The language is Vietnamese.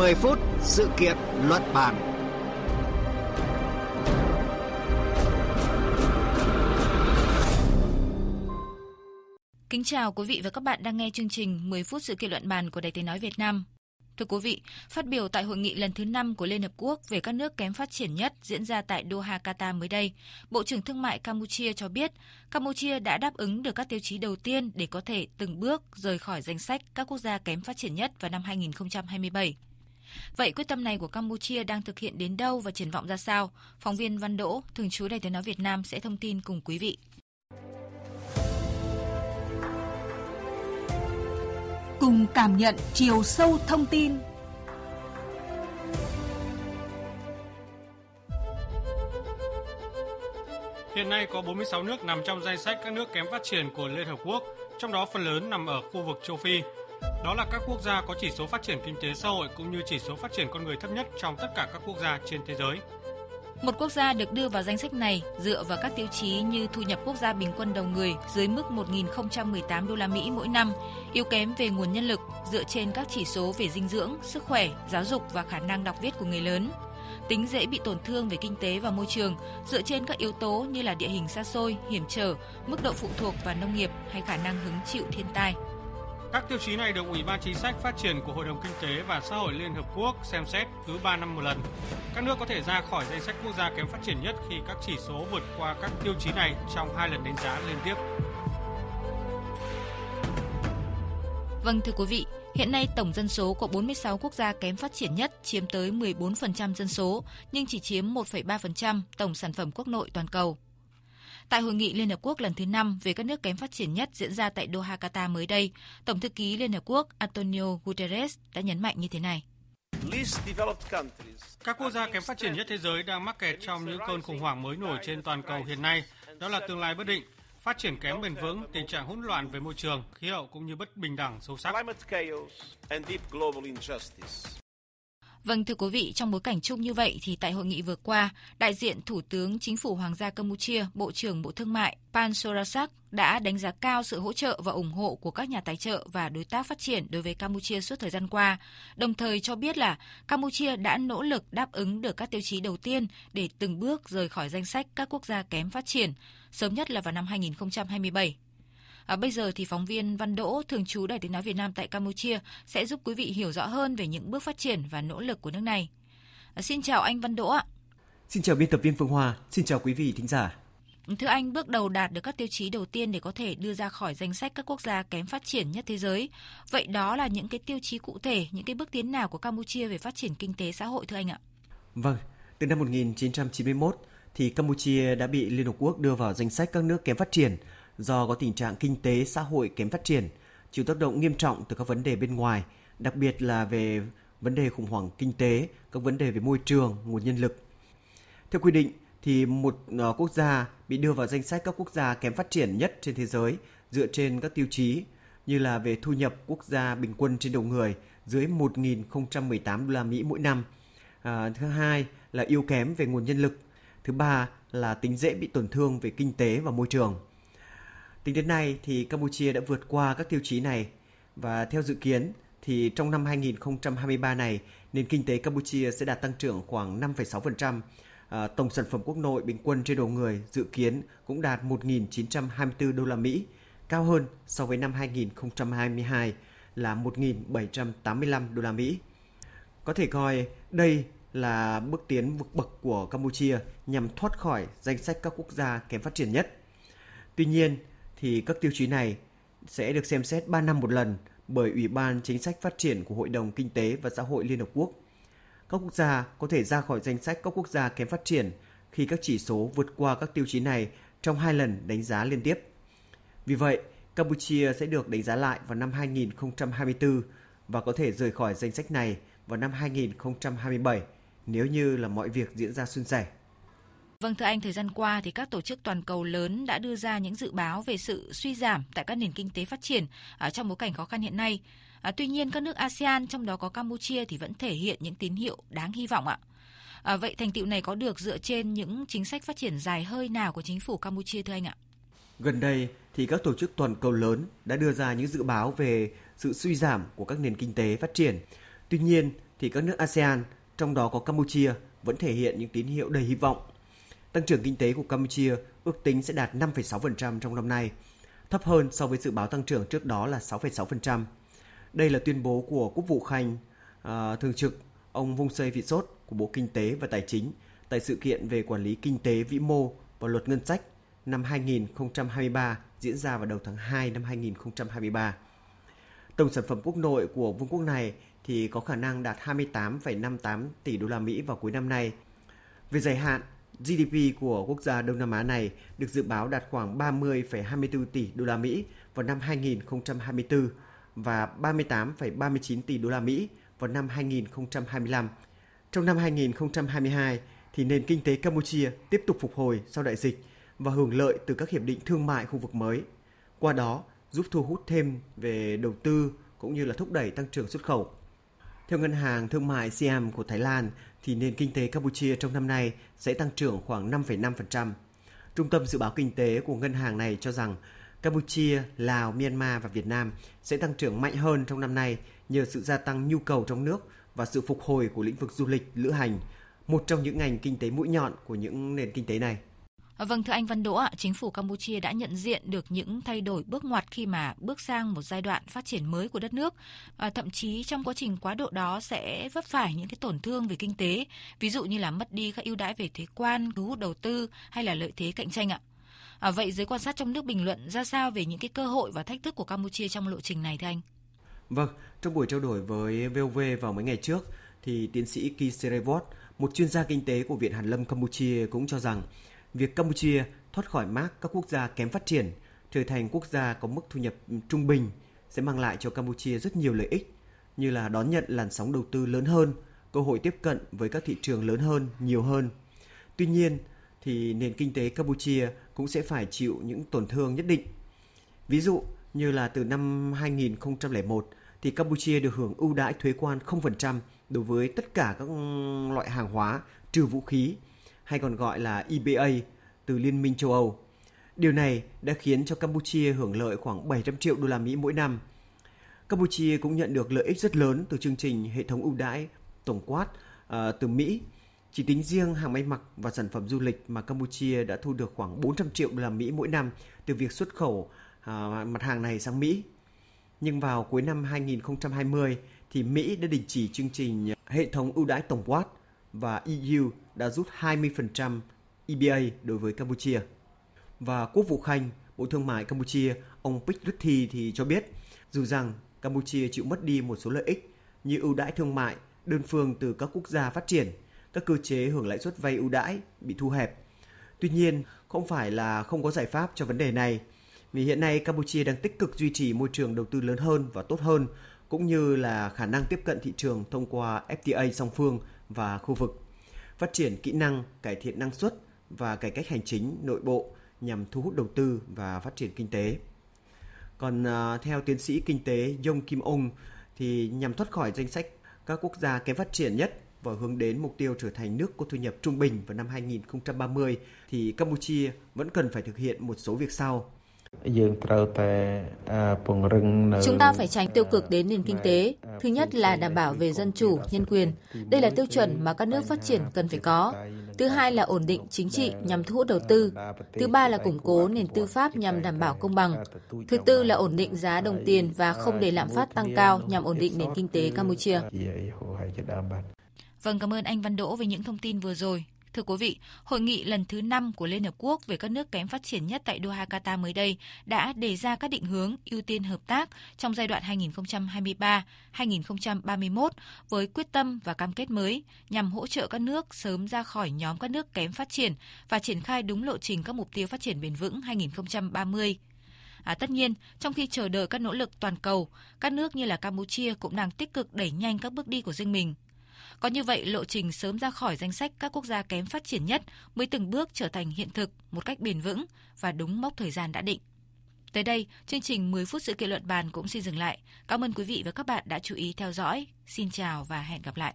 10 phút sự kiện luận bàn. Kính chào quý vị và các bạn đang nghe chương trình 10 phút sự kiện luận bàn của Đài Tiếng nói Việt Nam. Thưa quý vị, phát biểu tại hội nghị lần thứ 5 của Liên Hợp Quốc về các nước kém phát triển nhất diễn ra tại Doha, Qatar mới đây, Bộ trưởng Thương mại Campuchia cho biết Campuchia đã đáp ứng được các tiêu chí đầu tiên để có thể từng bước rời khỏi danh sách các quốc gia kém phát triển nhất vào năm 2027. Vậy quyết tâm này của Campuchia đang thực hiện đến đâu và triển vọng ra sao? Phóng viên Văn Đỗ, thường trú Đài Tiếng nói Việt Nam sẽ thông tin cùng quý vị. Cùng cảm nhận chiều sâu thông tin. Hiện nay có 46 nước nằm trong danh sách các nước kém phát triển của Liên Hợp Quốc, trong đó phần lớn nằm ở khu vực châu Phi. Đó là các quốc gia có chỉ số phát triển kinh tế xã hội cũng như chỉ số phát triển con người thấp nhất trong tất cả các quốc gia trên thế giới. Một quốc gia được đưa vào danh sách này dựa vào các tiêu chí như thu nhập quốc gia bình quân đầu người dưới mức 1.018 đô la Mỹ mỗi năm, yếu kém về nguồn nhân lực dựa trên các chỉ số về dinh dưỡng, sức khỏe, giáo dục và khả năng đọc viết của người lớn. Tính dễ bị tổn thương về kinh tế và môi trường dựa trên các yếu tố như là địa hình xa xôi, hiểm trở, mức độ phụ thuộc vào nông nghiệp hay khả năng hứng chịu thiên tai. Các tiêu chí này được Ủy ban Chính sách Phát triển của Hội đồng Kinh tế và Xã hội Liên Hợp Quốc xem xét cứ 3 năm một lần. Các nước có thể ra khỏi danh sách quốc gia kém phát triển nhất khi các chỉ số vượt qua các tiêu chí này trong hai lần đánh giá liên tiếp. Vâng thưa quý vị, hiện nay tổng dân số của 46 quốc gia kém phát triển nhất chiếm tới 14% dân số, nhưng chỉ chiếm 1,3% tổng sản phẩm quốc nội toàn cầu. Tại hội nghị Liên Hợp Quốc lần thứ 5 về các nước kém phát triển nhất diễn ra tại Doha, Qatar mới đây, Tổng thư ký Liên Hợp Quốc Antonio Guterres đã nhấn mạnh như thế này. Các quốc gia kém phát triển nhất thế giới đang mắc kẹt trong những cơn khủng hoảng mới nổi trên toàn cầu hiện nay, đó là tương lai bất định, phát triển kém bền vững, tình trạng hỗn loạn về môi trường, khí hậu cũng như bất bình đẳng sâu sắc. Vâng thưa quý vị, trong bối cảnh chung như vậy thì tại hội nghị vừa qua, đại diện Thủ tướng Chính phủ Hoàng gia Campuchia, Bộ trưởng Bộ Thương mại Pan Sorasak đã đánh giá cao sự hỗ trợ và ủng hộ của các nhà tài trợ và đối tác phát triển đối với Campuchia suốt thời gian qua, đồng thời cho biết là Campuchia đã nỗ lực đáp ứng được các tiêu chí đầu tiên để từng bước rời khỏi danh sách các quốc gia kém phát triển, sớm nhất là vào năm 2027. À, bây giờ thì phóng viên Văn Đỗ, thường trú Đài Tiếng Nói Việt Nam tại Campuchia sẽ giúp quý vị hiểu rõ hơn về những bước phát triển và nỗ lực của nước này. À, xin chào anh Văn Đỗ ạ. Xin chào biên tập viên Phương Hoa, xin chào quý vị thính giả. Thưa anh, bước đầu đạt được các tiêu chí đầu tiên để có thể đưa ra khỏi danh sách các quốc gia kém phát triển nhất thế giới. Vậy đó là những cái tiêu chí cụ thể, những cái bước tiến nào của Campuchia về phát triển kinh tế xã hội thưa anh ạ? Vâng, từ năm 1991 thì Campuchia đã bị Liên Hợp Quốc đưa vào danh sách các nước kém phát triển do có tình trạng kinh tế xã hội kém phát triển, chịu tác động nghiêm trọng từ các vấn đề bên ngoài, đặc biệt là về vấn đề khủng hoảng kinh tế, các vấn đề về môi trường, nguồn nhân lực. Theo quy định thì một ờ, quốc gia bị đưa vào danh sách các quốc gia kém phát triển nhất trên thế giới dựa trên các tiêu chí như là về thu nhập quốc gia bình quân trên đầu người dưới 1.018 đô la Mỹ mỗi năm. À, thứ hai là yếu kém về nguồn nhân lực. Thứ ba là tính dễ bị tổn thương về kinh tế và môi trường. Tính đến nay thì Campuchia đã vượt qua các tiêu chí này và theo dự kiến thì trong năm 2023 này nền kinh tế Campuchia sẽ đạt tăng trưởng khoảng 5,6%. À, tổng sản phẩm quốc nội bình quân trên đầu người dự kiến cũng đạt 1.924 đô la Mỹ, cao hơn so với năm 2022 là 1.785 đô la Mỹ. Có thể coi đây là bước tiến vượt bậc của Campuchia nhằm thoát khỏi danh sách các quốc gia kém phát triển nhất. Tuy nhiên, thì các tiêu chí này sẽ được xem xét 3 năm một lần bởi Ủy ban Chính sách Phát triển của Hội đồng Kinh tế và Xã hội Liên Hợp Quốc. Các quốc gia có thể ra khỏi danh sách các quốc gia kém phát triển khi các chỉ số vượt qua các tiêu chí này trong hai lần đánh giá liên tiếp. Vì vậy, Campuchia sẽ được đánh giá lại vào năm 2024 và có thể rời khỏi danh sách này vào năm 2027 nếu như là mọi việc diễn ra suôn sẻ. Vâng thưa anh, thời gian qua thì các tổ chức toàn cầu lớn đã đưa ra những dự báo về sự suy giảm tại các nền kinh tế phát triển ở trong bối cảnh khó khăn hiện nay. À, tuy nhiên các nước ASEAN trong đó có Campuchia thì vẫn thể hiện những tín hiệu đáng hy vọng ạ. À, vậy thành tựu này có được dựa trên những chính sách phát triển dài hơi nào của chính phủ Campuchia thưa anh ạ? Gần đây thì các tổ chức toàn cầu lớn đã đưa ra những dự báo về sự suy giảm của các nền kinh tế phát triển. Tuy nhiên thì các nước ASEAN, trong đó có Campuchia, vẫn thể hiện những tín hiệu đầy hy vọng. Tăng trưởng kinh tế của Campuchia ước tính sẽ đạt 5,6% trong năm nay, thấp hơn so với dự báo tăng trưởng trước đó là 6,6%. Đây là tuyên bố của Quốc vụ Khanh à, thường trực ông Vung Sê Vị Sốt của Bộ Kinh tế và Tài chính tại sự kiện về quản lý kinh tế vĩ mô và luật ngân sách năm 2023 diễn ra vào đầu tháng 2 năm 2023. Tổng sản phẩm quốc nội của vương quốc này thì có khả năng đạt 28,58 tỷ đô la Mỹ vào cuối năm nay. Về dài hạn, GDP của quốc gia Đông Nam Á này được dự báo đạt khoảng 30,24 tỷ đô la Mỹ vào năm 2024 và 38,39 tỷ đô la Mỹ vào năm 2025. Trong năm 2022 thì nền kinh tế Campuchia tiếp tục phục hồi sau đại dịch và hưởng lợi từ các hiệp định thương mại khu vực mới. Qua đó giúp thu hút thêm về đầu tư cũng như là thúc đẩy tăng trưởng xuất khẩu. Theo Ngân hàng Thương mại Siam của Thái Lan, thì nền kinh tế Campuchia trong năm nay sẽ tăng trưởng khoảng 5,5%. Trung tâm dự báo kinh tế của ngân hàng này cho rằng Campuchia, Lào, Myanmar và Việt Nam sẽ tăng trưởng mạnh hơn trong năm nay nhờ sự gia tăng nhu cầu trong nước và sự phục hồi của lĩnh vực du lịch, lữ hành, một trong những ngành kinh tế mũi nhọn của những nền kinh tế này. Vâng thưa anh Văn Đỗ ạ, chính phủ Campuchia đã nhận diện được những thay đổi bước ngoặt khi mà bước sang một giai đoạn phát triển mới của đất nước. À, thậm chí trong quá trình quá độ đó sẽ vấp phải những cái tổn thương về kinh tế, ví dụ như là mất đi các ưu đãi về thuế quan, thu hút đầu tư hay là lợi thế cạnh tranh ạ. À, vậy giới quan sát trong nước bình luận ra sao về những cái cơ hội và thách thức của Campuchia trong lộ trình này thưa anh? Vâng, trong buổi trao đổi với VOV vào mấy ngày trước thì tiến sĩ Ki Serevot, một chuyên gia kinh tế của Viện Hàn Lâm Campuchia cũng cho rằng việc Campuchia thoát khỏi mác các quốc gia kém phát triển, trở thành quốc gia có mức thu nhập trung bình sẽ mang lại cho Campuchia rất nhiều lợi ích như là đón nhận làn sóng đầu tư lớn hơn, cơ hội tiếp cận với các thị trường lớn hơn, nhiều hơn. Tuy nhiên, thì nền kinh tế Campuchia cũng sẽ phải chịu những tổn thương nhất định. Ví dụ như là từ năm 2001 thì Campuchia được hưởng ưu đãi thuế quan 0% đối với tất cả các loại hàng hóa trừ vũ khí hay còn gọi là EBA từ Liên minh châu Âu. Điều này đã khiến cho Campuchia hưởng lợi khoảng 700 triệu đô la Mỹ mỗi năm. Campuchia cũng nhận được lợi ích rất lớn từ chương trình hệ thống ưu đãi tổng quát uh, từ Mỹ. Chỉ tính riêng hàng may mặc và sản phẩm du lịch mà Campuchia đã thu được khoảng 400 triệu đô la Mỹ mỗi năm từ việc xuất khẩu uh, mặt hàng này sang Mỹ. Nhưng vào cuối năm 2020 thì Mỹ đã đình chỉ chương trình hệ thống ưu đãi tổng quát và EU đã rút 20% EBA đối với Campuchia. Và Quốc vụ Khanh, Bộ Thương mại Campuchia, ông Pich Rithi thì cho biết, dù rằng Campuchia chịu mất đi một số lợi ích như ưu đãi thương mại đơn phương từ các quốc gia phát triển, các cơ chế hưởng lãi suất vay ưu đãi bị thu hẹp. Tuy nhiên, không phải là không có giải pháp cho vấn đề này, vì hiện nay Campuchia đang tích cực duy trì môi trường đầu tư lớn hơn và tốt hơn, cũng như là khả năng tiếp cận thị trường thông qua FTA song phương và khu vực phát triển kỹ năng, cải thiện năng suất và cải cách hành chính nội bộ nhằm thu hút đầu tư và phát triển kinh tế. Còn à, theo tiến sĩ kinh tế Yong Kim Ong thì nhằm thoát khỏi danh sách các quốc gia kém phát triển nhất và hướng đến mục tiêu trở thành nước có thu nhập trung bình vào năm 2030 thì Campuchia vẫn cần phải thực hiện một số việc sau. Chúng ta phải tránh tiêu cực đến nền kinh tế. Thứ nhất là đảm bảo về dân chủ, nhân quyền. Đây là tiêu chuẩn mà các nước phát triển cần phải có. Thứ hai là ổn định chính trị nhằm thu hút đầu tư. Thứ ba là củng cố nền tư pháp nhằm đảm bảo công bằng. Thứ tư là ổn định giá đồng tiền và không để lạm phát tăng cao nhằm ổn định nền kinh tế Campuchia. Vâng, cảm ơn anh Văn Đỗ về những thông tin vừa rồi. Thưa quý vị, hội nghị lần thứ 5 của Liên Hợp Quốc về các nước kém phát triển nhất tại Doha, Qatar mới đây đã đề ra các định hướng ưu tiên hợp tác trong giai đoạn 2023-2031 với quyết tâm và cam kết mới nhằm hỗ trợ các nước sớm ra khỏi nhóm các nước kém phát triển và triển khai đúng lộ trình các mục tiêu phát triển bền vững 2030. À, tất nhiên, trong khi chờ đợi các nỗ lực toàn cầu, các nước như là Campuchia cũng đang tích cực đẩy nhanh các bước đi của riêng mình có như vậy, lộ trình sớm ra khỏi danh sách các quốc gia kém phát triển nhất mới từng bước trở thành hiện thực một cách bền vững và đúng mốc thời gian đã định. Tới đây, chương trình 10 phút sự kiện luận bàn cũng xin dừng lại. Cảm ơn quý vị và các bạn đã chú ý theo dõi. Xin chào và hẹn gặp lại.